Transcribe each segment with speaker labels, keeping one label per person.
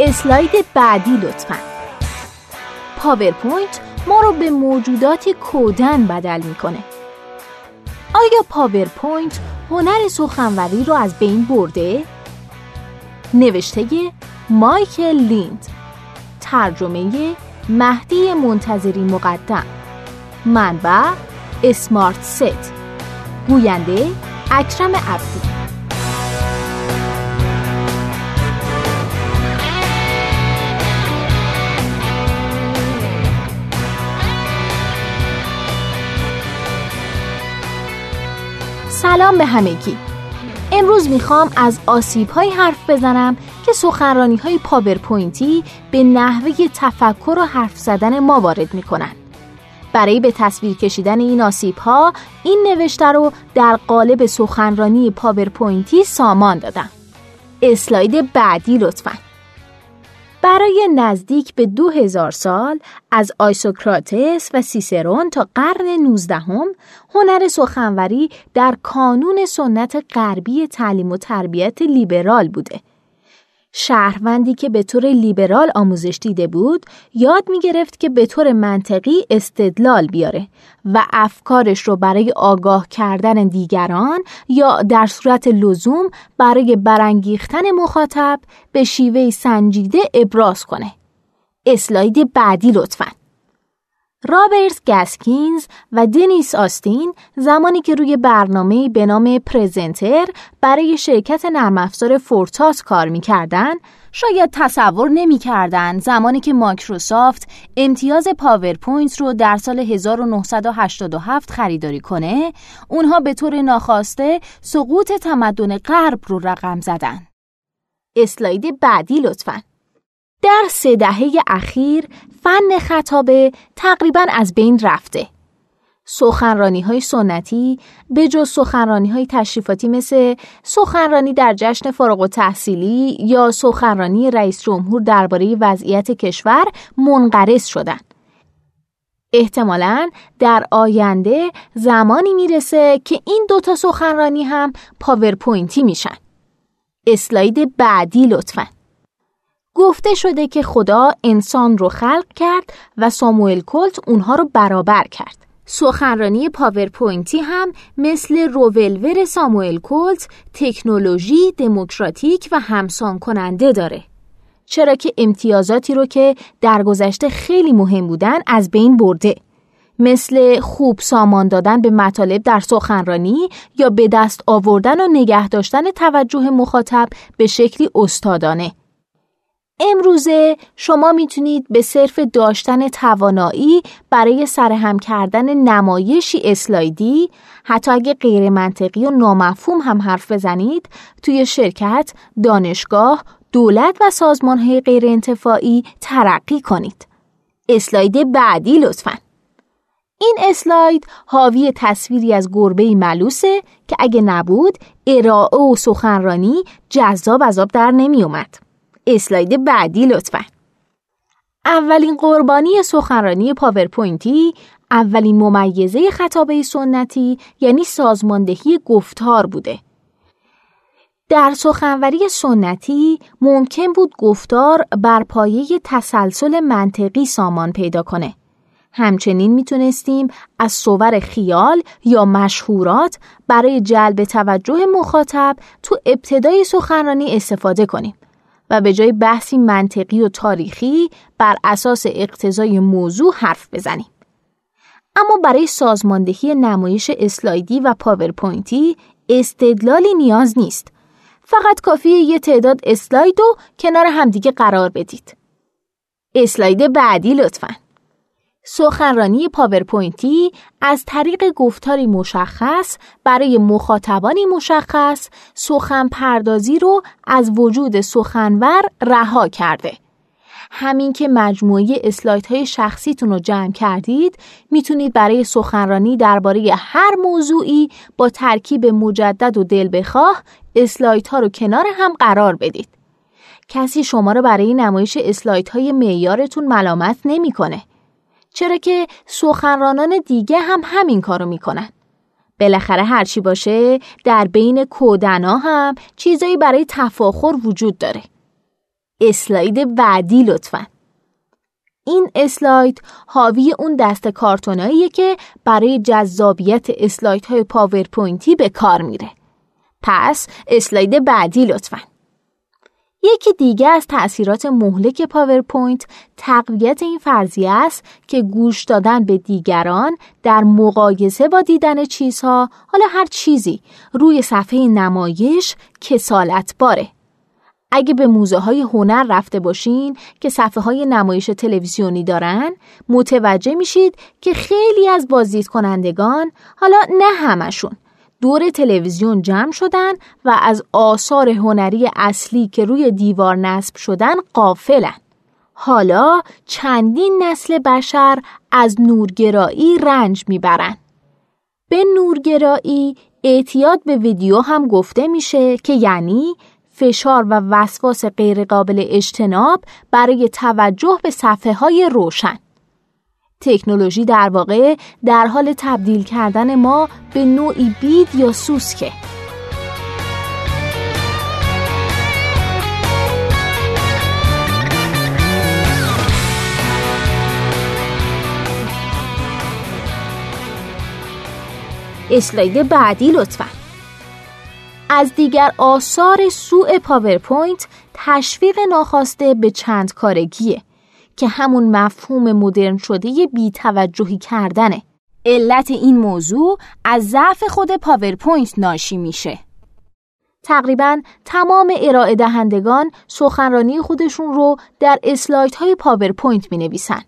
Speaker 1: اسلاید بعدی لطفا. پاورپوینت ما رو به موجوداتی کودن بدل می‌کنه. آیا پاورپوینت هنر سخنوری رو از بین برده؟ نوشته مایکل لیند. ترجمه مهدی منتظری مقدم. منبع Smart Set. گوینده اکرم عبدی. سلام به همگی. امروز می‌خوام از آسیب هایی حرف بزنم که سخنرانی های پاورپوینتی به نحوه تفکر و حرف زدن ما وارد می‌کنن. برای به تصویر کشیدن این آسیب ها این نوشته رو در قالب سخنرانی پاورپوینتی سامان دادم. اسلاید بعدی لطفاً. برای نزدیک به دو هزار سال از آیسوکراتس و سیسرون تا قرن نوزدهم هنر سخنوری در کانون سنت غربی تعلیم و تربیت لیبرال بوده. شهروندی که به طور لیبرال آموزش دیده بود یاد می گرفت که به طور منطقی استدلال بیاره و افکارش رو برای آگاه کردن دیگران یا در صورت لزوم برای برانگیختن مخاطب به شیوه سنجیده ابراز کنه. اسلاید بعدی لطفاً. رابرت گسکینز و دنیس آستین زمانی که روی برنامه به نام Presenter برای شرکت نرم Forethought کار می‌کردن شاید تصور نمی‌کردن زمانی که مایکروسافت امتیاز پاورپوینت رو در سال 1987 خریداری کنه اونها به طور ناخواسته سقوط تمدن غرب رو رقم زدن. اسلاید بعدی لطفاً. در سه دهه اخیر فن خطابه تقریبا از بین رفته. سخنرانی های سنتی به جز سخنرانی های تشریفاتی مثل سخنرانی در جشن فارغ التحصیلی یا سخنرانی رئیس جمهور درباره وضعیت کشور منقرض شدند. احتمالا در آینده زمانی می‌رسه که این دوتا سخنرانی هم پاورپوینتی میشن. اسلاید بعدی لطفاً. گفته شده که خدا انسان رو خلق کرد و ساموئل کلت اونها رو برابر کرد. سخنرانی پاورپوینتی هم مثل روولور ساموئل کلت تکنولوژی دموکراتیک و همسان کننده داره. چرا که امتیازاتی رو که در گذشته خیلی مهم بودن از بین برده. مثل خوب سامان دادن به مطالب در سخنرانی یا به دست آوردن و نگه داشتن توجه مخاطب به شکلی استادانه. امروزه شما می‌تونید به صرف داشتن توانایی برای سرهم کردن نمایشی اسلایدی حتی اگه غیر منطقی و نامفهوم هم حرف بزنید توی شرکت، دانشگاه، دولت و سازمان های غیر انتفاعی ترقی کنید. اسلاید بعدی لطفا. این اسلاید حاوی تصویری از گربه ملوسه که اگه نبود ارائه و سخنرانی جذاب از آب در نمی اومد. اسلاید بعدی لطفا اولین قربانی سخنرانی پاورپوینتی اولین ممیزه خطابه سنتی یعنی سازماندهی گفتار بوده در سخنوری سنتی ممکن بود گفتار بر پایه تسلسل منطقی سامان پیدا کنه. همچنین می‌تونستیم از صور خیال یا مشهورات برای جلب توجه مخاطب تو ابتدای سخنرانی استفاده کنیم. و به جای بحثی منطقی و تاریخی بر اساس اقتضای موضوع حرف بزنیم. اما برای سازماندهی نمایش اسلایدی و پاورپوینتی استدلالی نیاز نیست. فقط کافیه یه تعداد اسلاید رو کنار همدیگه قرار بدید. اسلاید بعدی لطفاً. سخنرانی پاورپوینتی از طریق گفتاری مشخص برای مخاطبانی مشخص سخن پردازی رو از وجود سخنور رها کرده. همین که مجموعه اسلاید های شخصیتون رو جمع کردید می‌تونید برای سخنرانی درباره هر موضوعی با ترکیب مجدد و دلبخواه اسلاید ها رو کنار هم قرار بدید. کسی شما رو برای نمایش اسلاید های معیارتون ملامت نمی‌کنه. چرا که سخنرانان دیگه هم همین کارو می‌کنن. بالاخره هرچی باشه در بین کودنا هم چیزایی برای تفاخر وجود داره. اسلاید بعدی لطفا این اسلاید حاوی اون دسته کارتوناییه که برای جذابیت اسلاید های پاورپوینتی به کار میره. پس اسلاید بعدی لطفا. یکی دیگه از تأثیرات مهلک پاورپوینت تقویت این فرضیه است که گوش دادن به دیگران در مقایسه با دیدن چیزها حالا هر چیزی روی صفحه نمایش کسالت باره. اگه به موزه های هنر رفته باشین که صفحه های نمایش تلویزیونی دارن متوجه میشید که خیلی از بازدید کنندگان حالا نه همشون دور تلویزیون جمع شدن و از آثار هنری اصلی که روی دیوار نصب شدن قافلن. حالا چندین نسل بشر از نورگرایی رنج می‌برن. به نورگرایی اعتیاد به ویدیو هم گفته میشه که یعنی فشار و وسواس غیرقابل اجتناب برای توجه به صفحه های روشن. تکنولوژی در واقع در حال تبدیل کردن ما به نوعی بید یا سوسکه. اسلاید بعدی لطفا از دیگر آثار سوء پاورپوینت تشویق ناخواسته به چند کارگیه که همون مفهوم مدرن شده بی توجهی کردنه. علت این موضوع از ضعف خود پاورپوینت ناشی میشه. تقریبا تمام ارائه دهندگان سخنرانی خودشون رو در اسلاید های پاورپوینت می نویسن.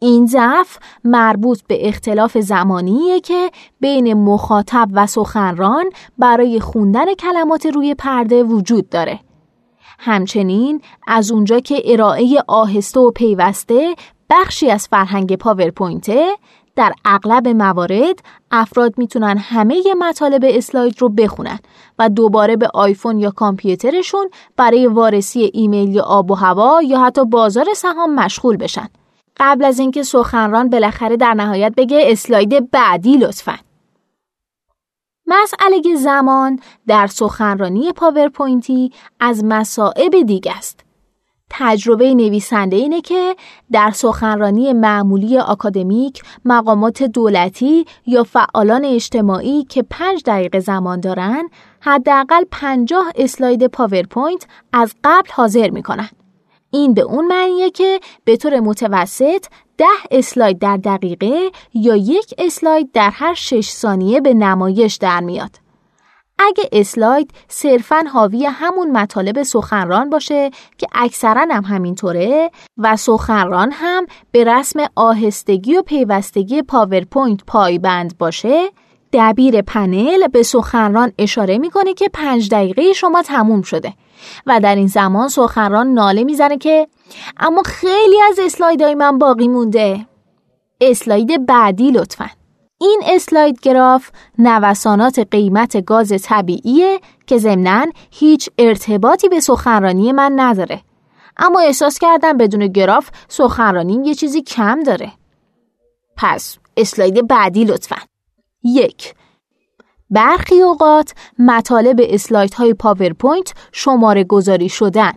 Speaker 1: این ضعف مربوط به اختلاف زمانیه که بین مخاطب و سخنران برای خوندن کلمات روی پرده وجود داره. همچنین از اونجا که ارائه آهسته و پیوسته بخشی از فرهنگ پاورپوینته در اغلب موارد افراد می‌تونن همه مطالب اسلاید رو بخونن و دوباره به آیفون یا کامپیوترشون برای وارسی ایمیل یا آب و هوا یا حتی بازار سهام مشغول بشن. قبل از اینکه سخنران بالاخره در نهایت بگه اسلاید بعدی لطفا. مسئله زمان در سخنرانی پاورپوینتی از مصائب دیگه است. تجربه نویسنده اینه که در سخنرانی معمولی آکادمیک مقامات دولتی یا فعالان اجتماعی که پنج دقیقه زمان دارن حداقل پنجاه اسلاید پاورپوینت از قبل حاضر می‌کنن. این به اون معنیه که به طور متوسط ده اسلاید در دقیقه یا یک اسلاید در هر شش ثانیه به نمایش در میاد. اگه اسلاید صرفا حاوی همون مطالب سخنران باشه که اکثرا هم همینطوره و سخنران هم به رسم آهستگی و پیوستگی پاورپوینت پایبند باشه دبیر پنل به سخنران اشاره می‌کنه که پنج دقیقه شما تموم شده. و در این زمان سخنران ناله می‌زنه که اما خیلی از اسلایدهای من باقی مونده. اسلاید بعدی لطفا. این اسلاید گراف نوسانات قیمت گاز طبیعیه که ضمنا هیچ ارتباطی به سخنرانی من نداره. اما احساس کردم بدون گراف سخنرانیم یه چیزی کم داره. پس اسلاید بعدی لطفا. یک برخی اوقات مطالب اسلاید های پاورپوینت شماره گذاری شدن.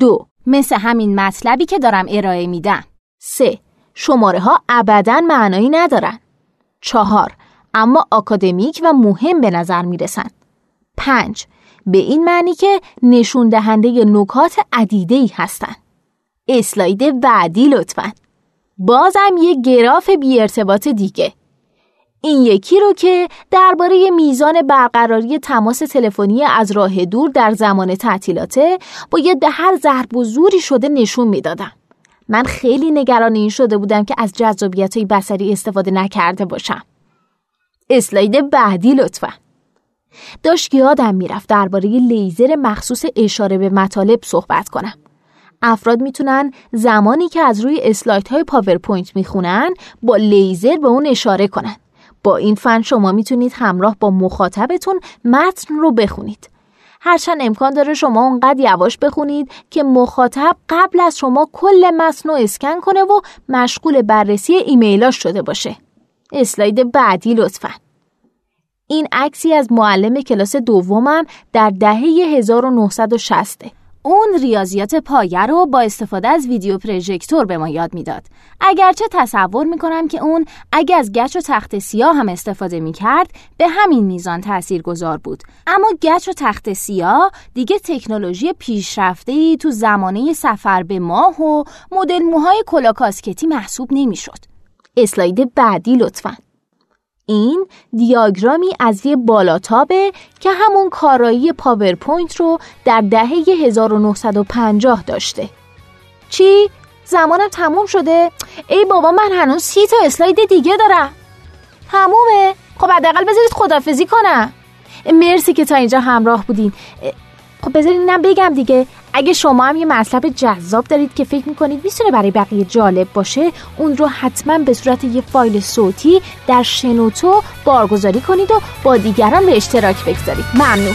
Speaker 1: دو مثل همین مطلبی که دارم ارائه میدم. سه شماره ها ابدا معنایی ندارن. چهار اما آکادمیک و مهم به نظر می‌رسن. پنج به این معنی که نشون دهنده نکات عدیده ای هستن. اسلاید بعدی لطفا. بازم یه گراف بی ارتباط دیگه. این یکی رو که درباره میزان برقراری تماس تلفنی از راه دور در زمان تعطیلاته باید هر ضرب و شده نشون می‌دادم. من خیلی نگران این شده بودم که از جذابیت های بصری استفاده نکرده باشم. اسلاید بعدی لطفا. داشت یادم می‌رفت درباره لیزر مخصوص اشاره به مطالب صحبت کنم. افراد می‌تونن زمانی که از روی اسلاید های پاورپوینت می‌خونن با لیزر به اون اشاره کنن. با این فن شما می‌تونید همراه با مخاطبتون متن رو بخونید. هرچند امکان داره شما اونقدر یواش بخونید که مخاطب قبل از شما کل متن رو اسکن کنه و مشغول بررسی ایمیلاش شده باشه. اسلاید بعدی لطفا. این عکسی از معلم کلاس دومم در دهه 1960 اون ریاضیات پایه رو با استفاده از ویدیو پروژکتور به ما یاد می‌داد. اگرچه تصور می‌کنم که اون اگه از گچ و تخت سیاه هم استفاده می‌کرد به همین میزان تأثیر گذار بود. اما گچ و تخت سیاه دیگه تکنولوژی پیشرفته ای تو زمانه سفر به ماه و مدل موهای کلاه کاسکتی محسوب نمی‌شد. اسلاید بعدی لطفاً. این دیاگرامی از یه بالاتابه که همون کارایی پاورپوینت رو در دهه 1950 داشته چی؟ زمانم تموم شده؟ ای بابا من هنوز سی تا اسلاید دیگه دارم تمومه؟ خب حداقل بذارید خدافزی کنم مرسی که تا اینجا همراه بودین خب بذارید اینم بگم دیگه اگه شما هم یه مطلب جذاب دارید که فکر می‌کنید می‌تونه برای بقیه جالب باشه اون رو حتما به صورت یه فایل صوتی در شنوتو بارگذاری کنید و با دیگران به اشتراک بگذارید. ممنون.